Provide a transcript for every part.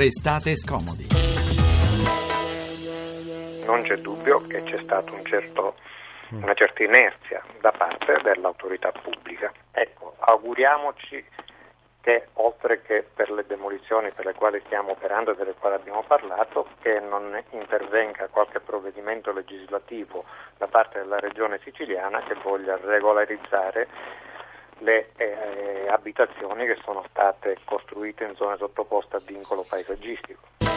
Restate scomodi. Non c'è dubbio che c'è stata un certo, una certa inerzia da parte dell'autorità pubblica. Ecco, auguriamoci che oltre che per le demolizioni per le quali stiamo operando e delle quali abbiamo parlato, che non intervenga qualche provvedimento legislativo da parte della regione siciliana che voglia regolarizzare le eh, abitazioni che sono state costruite in zone sottoposte a vincolo paesaggistico.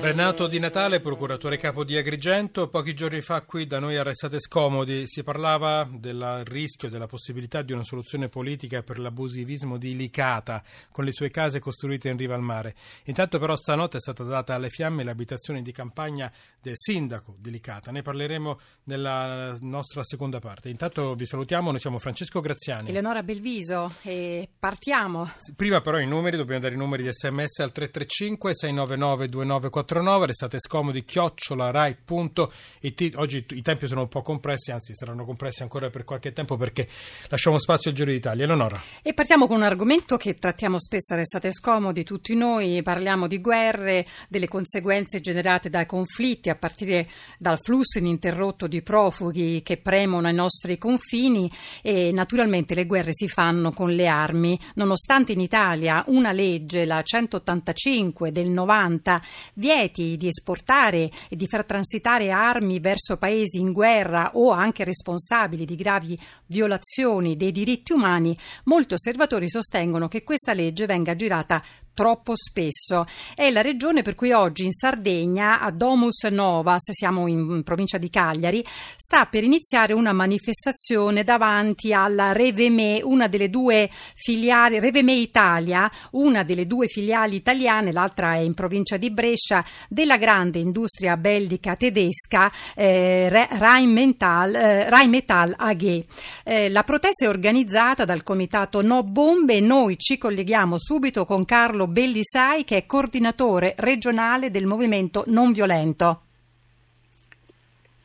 Renato Di Natale, procuratore capo di Agrigento, pochi giorni fa qui da noi a Restate Scomodi si parlava del rischio, della possibilità di una soluzione politica per l'abusivismo di Licata con le sue case costruite in riva al mare. Intanto però stanotte è stata data alle fiamme l'abitazione di campagna del sindaco di Licata. Ne parleremo nella nostra seconda parte. Intanto vi salutiamo, noi siamo Francesco Graziani. Eleonora Belviso e partiamo. Prima però i numeri, dobbiamo dare i numeri di sms al 335 699 2949, restate scomodi, chiocciola rai.it. Oggi i tempi sono un po' compressi, anzi saranno compressi ancora per qualche tempo perché lasciamo spazio al Giro d'Italia. Eleonora. E partiamo con un argomento che trattiamo spesso Restate Scomodi, tutti noi parliamo di guerre, delle conseguenze generate dai conflitti, a partire dal flusso ininterrotto di profughi che premono ai nostri confini e naturalmente le guerre si fanno con le armi, nonostante in Italia una legge, la 185 del 90, vieti di esportare e di far transitare armi verso paesi in guerra o anche responsabili di gravi violazioni dei diritti umani, molti osservatori sostengono che questa legge venga girata troppo spesso. È la regione per cui oggi in Sardegna, a Domus Novas, siamo in provincia di Cagliari, sta per iniziare una manifestazione davanti alla Reveme, una delle due filiali, Reveme Italia, una delle due filiali italiane, l'altra è in provincia di Brescia, della grande industria bellica tedesca eh, Rheinmetall, eh, Rheinmetall AG. Eh, la protesta è organizzata dal comitato No Bombe e noi ci colleghiamo subito con Carlo Bellisai che è coordinatore regionale del movimento non violento.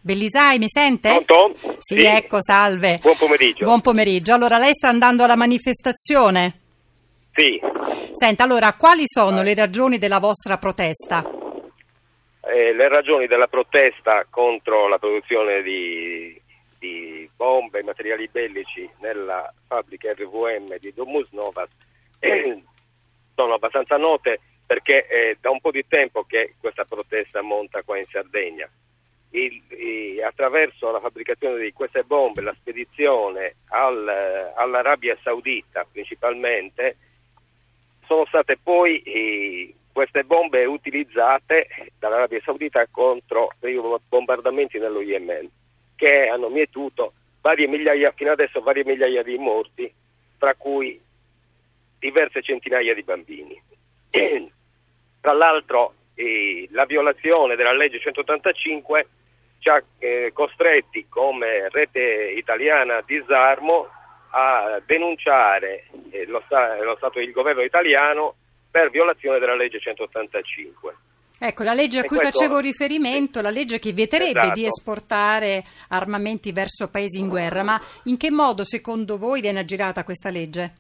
Bellisai, mi sente? Pronto? Sì, sì, ecco, salve. Buon pomeriggio. Buon pomeriggio. Allora, lei sta andando alla manifestazione? Sì. Senta, allora, quali sono le ragioni della vostra protesta? Eh, le ragioni della protesta contro la produzione di, di bombe e materiali bellici nella fabbrica RVM di Domus Novas eh, sono abbastanza note perché è da un po' di tempo che questa protesta monta qua in Sardegna. Il, il, attraverso la fabbricazione di queste bombe, la spedizione al, all'Arabia Saudita principalmente, sono state poi eh, queste bombe utilizzate dall'Arabia Saudita contro i bombardamenti nello Yemen, che hanno mietuto varie migliaia, fino adesso varie migliaia di morti, tra cui diverse centinaia di bambini. Tra l'altro eh, la violazione della legge 185 ci ha eh, costretti come rete italiana disarmo a denunciare eh, lo, sta, lo Stato il governo italiano per violazione della legge 185. Ecco, la legge a cui questo, facevo riferimento, sì. la legge che vieterebbe esatto. di esportare armamenti verso paesi in guerra, ma in che modo secondo voi viene aggirata questa legge?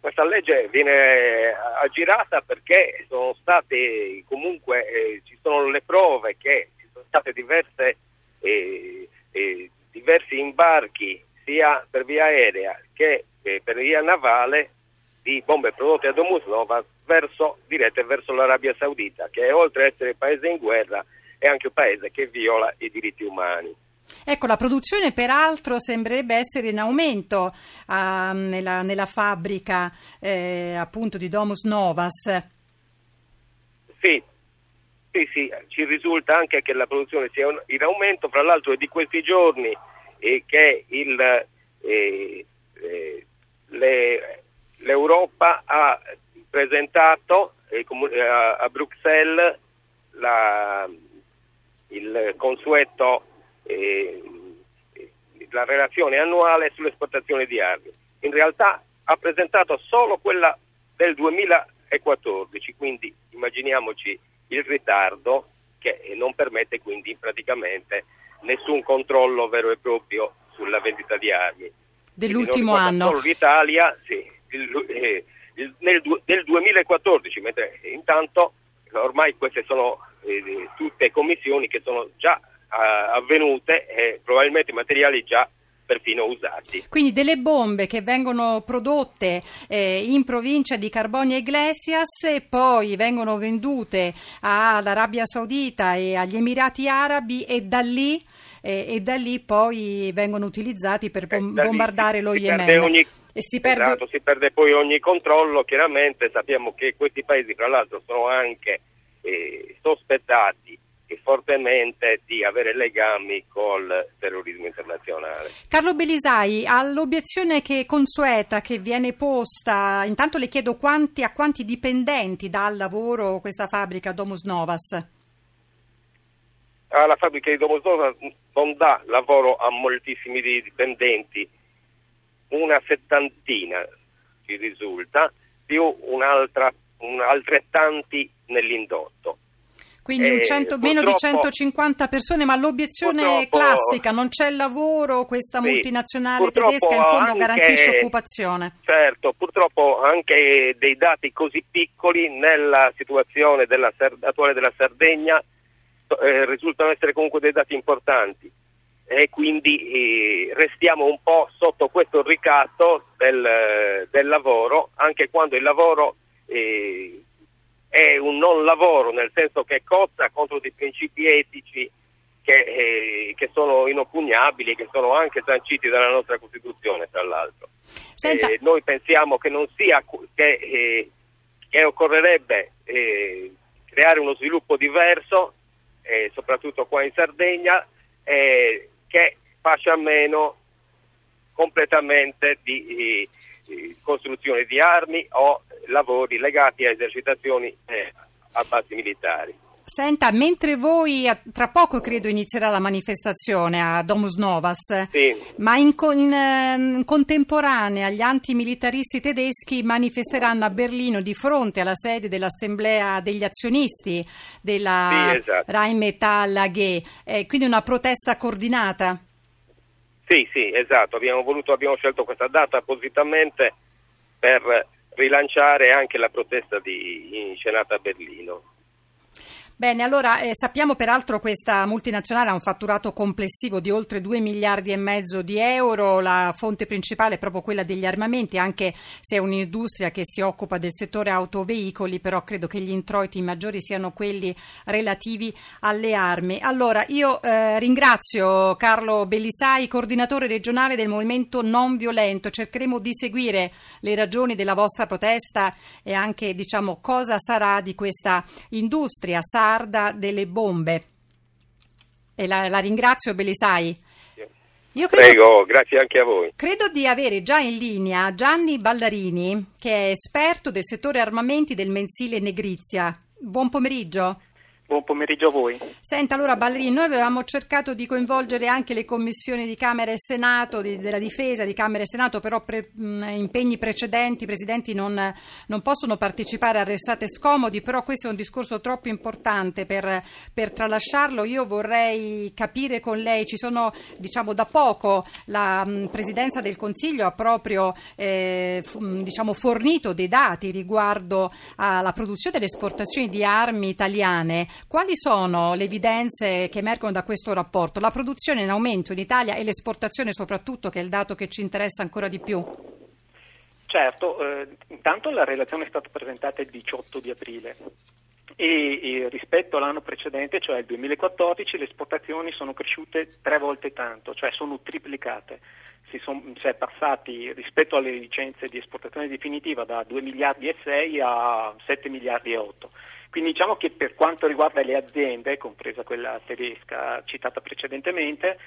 Questa legge viene aggirata perché sono state comunque eh, ci sono le prove che ci sono state diverse, eh, eh, diversi imbarchi sia per via aerea che per via navale di bombe prodotte a Domus Nova verso, dirette verso l'Arabia Saudita che oltre ad essere paese in guerra è anche un paese che viola i diritti umani. Ecco, la produzione peraltro sembrerebbe essere in aumento uh, nella, nella, fabbrica eh, appunto di Domus Novas. Sì, sì, sì, ci risulta anche che la produzione sia in aumento, fra l'altro è di questi giorni eh, che il, eh, eh le, l'Europa ha presentato eh, a Bruxelles la, il consueto eh, la relazione annuale sull'esportazione di armi. In realtà ha presentato solo quella del 2014, quindi immaginiamoci il ritardo che non permette quindi praticamente nessun controllo vero e proprio sulla vendita di armi. Dell'ultimo anno. Solo l'Italia, sì, il, eh, il, nel, del 2014, mentre intanto ormai queste sono eh, tutte commissioni che sono già avvenute e probabilmente materiali già perfino usati. Quindi delle bombe che vengono prodotte eh, in provincia di Carbonia Iglesias e poi vengono vendute all'Arabia Saudita e agli Emirati Arabi e da lì, eh, e da lì poi vengono utilizzati per bom- bombardare lo Yemen. Ogni... E si perde... Esatto, si perde poi ogni controllo, chiaramente sappiamo che questi paesi tra l'altro sono anche eh, sospettati fortemente di avere legami col terrorismo internazionale. Carlo Belisai, all'obiezione che consueta che viene posta, intanto le chiedo quanti, a quanti dipendenti dà lavoro questa fabbrica Domus Novas? Ah, la fabbrica di Domus Novas non dà lavoro a moltissimi dipendenti, una settantina ci risulta, più un'altra, un altrettanti nell'indotto. Quindi 100, eh, meno di 150 persone, ma l'obiezione classica, non c'è lavoro, questa sì, multinazionale tedesca in fondo anche, garantisce occupazione. Certo, purtroppo anche dei dati così piccoli nella situazione della, attuale della Sardegna eh, risultano essere comunque dei dati importanti e quindi eh, restiamo un po' sotto questo ricatto del, del lavoro, anche quando il lavoro eh, è un non lavoro, nel senso che cozza contro dei principi etici che, eh, che sono inoppugnabili e che sono anche sanciti dalla nostra Costituzione, tra l'altro. Eh, noi pensiamo che non sia che, eh, che occorrerebbe eh, creare uno sviluppo diverso, eh, soprattutto qua in Sardegna, eh, che faccia a meno completamente di costruzione di armi o lavori legati a esercitazioni eh, a basi militari. Senta, mentre voi, tra poco credo inizierà la manifestazione a Domus Novas, sì. ma in, in, in, contemporanea gli antimilitaristi tedeschi manifesteranno a Berlino di fronte alla sede dell'Assemblea degli azionisti della sì, esatto. Rheinmetall AG, eh, quindi una protesta coordinata? Sì, sì, esatto, abbiamo, voluto, abbiamo scelto questa data appositamente per rilanciare anche la protesta di, inscenata a Berlino. Bene, allora eh, sappiamo peraltro che questa multinazionale ha un fatturato complessivo di oltre 2 miliardi e mezzo di euro, la fonte principale è proprio quella degli armamenti, anche se è un'industria che si occupa del settore autoveicoli, però credo che gli introiti maggiori siano quelli relativi alle armi. Allora, io eh, ringrazio Carlo Bellisai, coordinatore regionale del Movimento Non Violento, cercheremo di seguire le ragioni della vostra protesta e anche diciamo cosa sarà di questa industria sarda delle bombe. E la, la ringrazio, Belisai. Io credo, Prego, grazie anche a voi. Credo di avere già in linea Gianni Ballarini, che è esperto del settore armamenti del mensile Negrizia. Buon pomeriggio. Buon pomeriggio a voi. Senta, allora Ballerini, noi avevamo cercato di coinvolgere anche le commissioni di Camera e Senato, di, della difesa di Camera e Senato, però pre, mh, impegni precedenti, i presidenti non, non, possono partecipare a restate scomodi, però questo è un discorso troppo importante per, per, tralasciarlo. Io vorrei capire con lei, ci sono diciamo da poco la mh, Presidenza del Consiglio ha proprio eh, f, mh, diciamo, fornito dei dati riguardo alla produzione e alle esportazioni di armi italiane. Quali sono le evidenze che emergono da questo rapporto? La produzione in aumento in Italia e l'esportazione soprattutto, che è il dato che ci interessa ancora di più? Certo, eh, intanto la relazione è stata presentata il 18 di aprile e, e, rispetto all'anno precedente, cioè il 2014, le esportazioni sono cresciute tre volte tanto, cioè sono triplicate. Si, son, si è passati rispetto alle licenze di esportazione definitiva da 2 miliardi e 6 a 7 miliardi e 8. Quindi diciamo che per quanto riguarda le aziende, compresa quella tedesca citata precedentemente,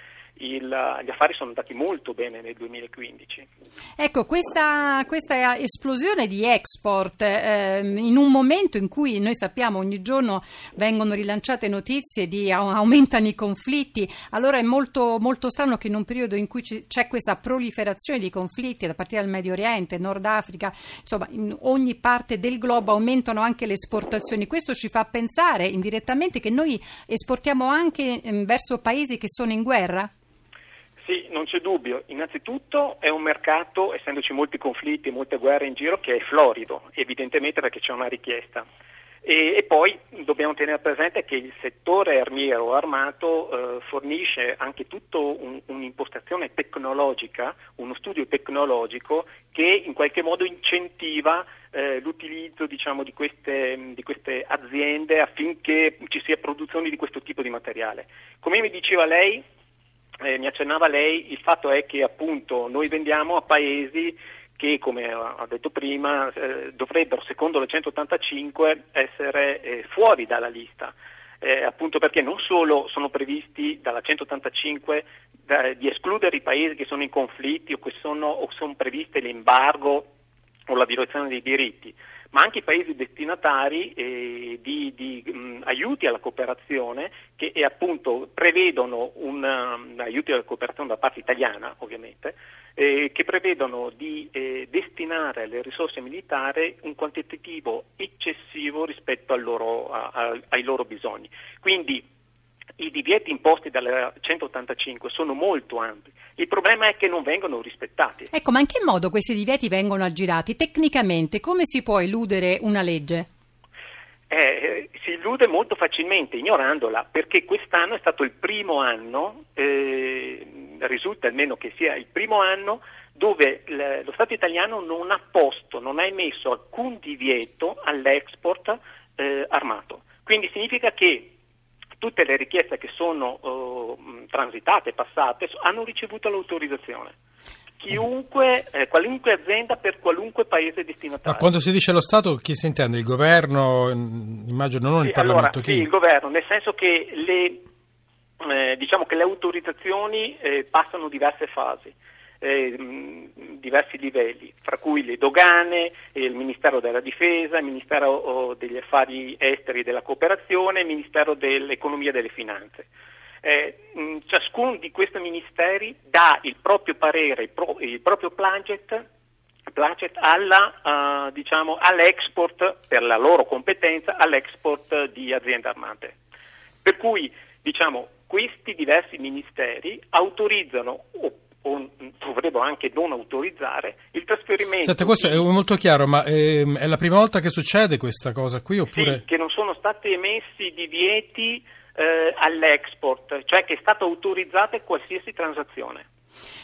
il, gli affari sono andati molto bene nel 2015. Ecco, questa, questa esplosione di export eh, in un momento in cui noi sappiamo ogni giorno vengono rilanciate notizie di aumentano i conflitti, allora è molto, molto strano che in un periodo in cui c'è questa proliferazione di conflitti da partire dal Medio Oriente, Nord Africa, insomma in ogni parte del globo aumentano anche le esportazioni. Questo ci fa pensare indirettamente che noi esportiamo anche eh, verso paesi che sono in guerra? Sì, non c'è dubbio. Innanzitutto è un mercato, essendoci molti conflitti e molte guerre in giro, che è florido, evidentemente perché c'è una richiesta. E, e, poi dobbiamo tenere presente che il settore armiero armato eh, fornisce anche tutta un, un'impostazione tecnologica, uno studio tecnologico che in qualche modo incentiva eh, l'utilizzo diciamo, di, queste, di, queste, aziende affinché ci sia produzione di questo tipo di materiale. Come mi diceva lei, eh, mi accennava lei, il fatto è che appunto noi vendiamo a paesi che, come ho detto prima, eh, dovrebbero, secondo la 185, essere eh, fuori dalla lista. Eh, appunto perché non solo sono previsti dalla 185 da, di escludere i paesi che sono in conflitti o che sono, o sono previste l'embargo o la violazione dei diritti, ma anche i paesi destinatari eh, di, di mh, aiuti alla cooperazione che eh, appunto prevedono un um, aiuti alla cooperazione da parte italiana ovviamente, eh, che prevedono di eh, destinare alle risorse militari un quantitativo eccessivo rispetto loro, a, a, ai loro bisogni. Quindi i divieti imposti dalla 185 sono molto ampi. Il problema è che non vengono rispettati. Ecco, ma in che modo questi divieti vengono aggirati? Tecnicamente, come si può eludere una legge? Eh, si illude molto facilmente ignorandola perché quest'anno è stato il primo anno, eh, risulta almeno che sia il primo anno dove lo Stato italiano non ha posto, non ha emesso alcun divieto all'export eh, armato. Quindi significa che tutte le richieste che sono uh, transitate, passate, hanno ricevuto l'autorizzazione. Chiunque, eh, qualunque azienda per qualunque paese destinatario. Ma quando si dice lo Stato, chi si intende? Il governo? Immagino non sì, il Parlamento. Allora, sì, il governo, nel senso che le, eh, diciamo che le autorizzazioni eh, passano diverse fasi eh, diversi livelli, fra cui le dogane, il Ministero della Difesa, il Ministero oh, degli Affari Esteri e della Cooperazione, il Ministero dell'Economia e delle Finanze. Eh, ciascuno di questi ministeri dà il proprio parere, il, pro, il proprio plancet, plancet alla, uh, diciamo, all'export, per la loro competenza, all'export di aziende armate. Per cui diciamo, questi diversi ministeri autorizzano o o dovrebbero anche non autorizzare il trasferimento. Senta, questo è molto chiaro, ma è, ehm, è, la prima volta che succede questa cosa qui? Oppure... Sì, che non sono stati emessi divieti eh, all'export, cioè che è stata autorizzata qualsiasi transazione.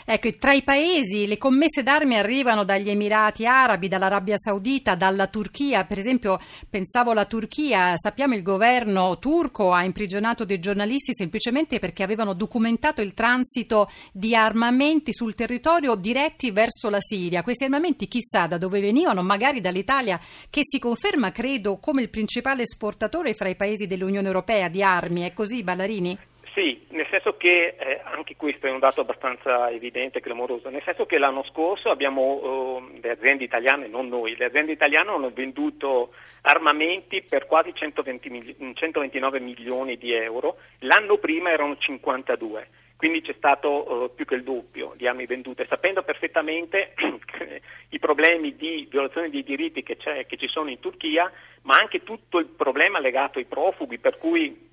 Ecco, tra i paesi le commesse d'armi arrivano dagli Emirati Arabi, dall'Arabia Saudita, dalla Turchia. Per esempio, pensavo alla Turchia, sappiamo il governo turco ha imprigionato dei giornalisti semplicemente perché avevano documentato il transito di armamenti sul territorio diretti verso la Siria. Questi armamenti chissà da dove venivano, magari dall'Italia, che si conferma, credo, come il principale esportatore fra i paesi dell'Unione Europea di armi. È così, Ballarini? Sì, nel senso che eh, anche questo è un dato abbastanza evidente e clamoroso, nel senso che l'anno scorso abbiamo uh, le aziende italiane, non noi, le aziende italiane hanno venduto armamenti per quasi 120 129 milioni di euro, l'anno prima erano 52 quindi c'è stato uh, più che il doppio di armi vendute, sapendo perfettamente i problemi di violazione dei diritti che, che, ci sono in Turchia, ma anche tutto il problema legato ai profughi, per cui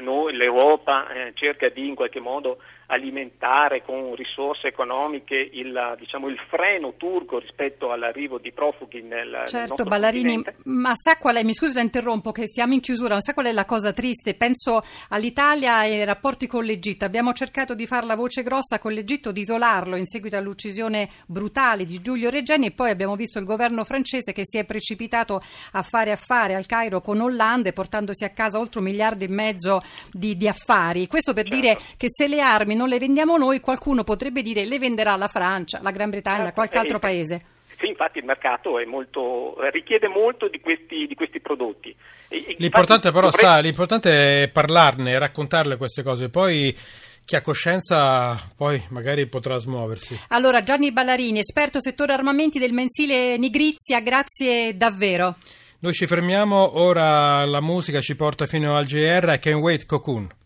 noi, l'Europa eh, cerca di in qualche modo alimentare con risorse economiche il, diciamo, il, freno turco rispetto all'arrivo di profughi nel Certo, nel Ballarini, continente. ma sa qual è, mi scusi la interrompo, che siamo in chiusura, ma sa qual è la cosa triste? Penso all'Italia e ai rapporti con l'Egitto. Abbiamo cercato di fare la voce grossa con l'Egitto, di isolarlo in seguito all'uccisione brutale di Giulio Regeni e poi abbiamo visto il governo francese che si è precipitato a fare affari al Cairo con Hollande portandosi a casa oltre un miliardo e mezzo di, di affari. Questo per certo. dire che se le armi non le vendiamo noi, qualcuno potrebbe dire le venderà la Francia, la Gran Bretagna, certo, qualche altro paese. Sì, infatti il mercato molto, richiede molto di questi, di questi prodotti. E, l'importante però, dovrebbe... sa, l'importante è parlarne, raccontarle queste cose, poi chi ha coscienza poi magari potrà smuoversi. Allora, Gianni Ballarini, esperto settore armamenti del mensile Nigrizia, grazie davvero. Noi ci fermiamo, ora la musica ci porta fino al GR, I Can Wait Cocoon.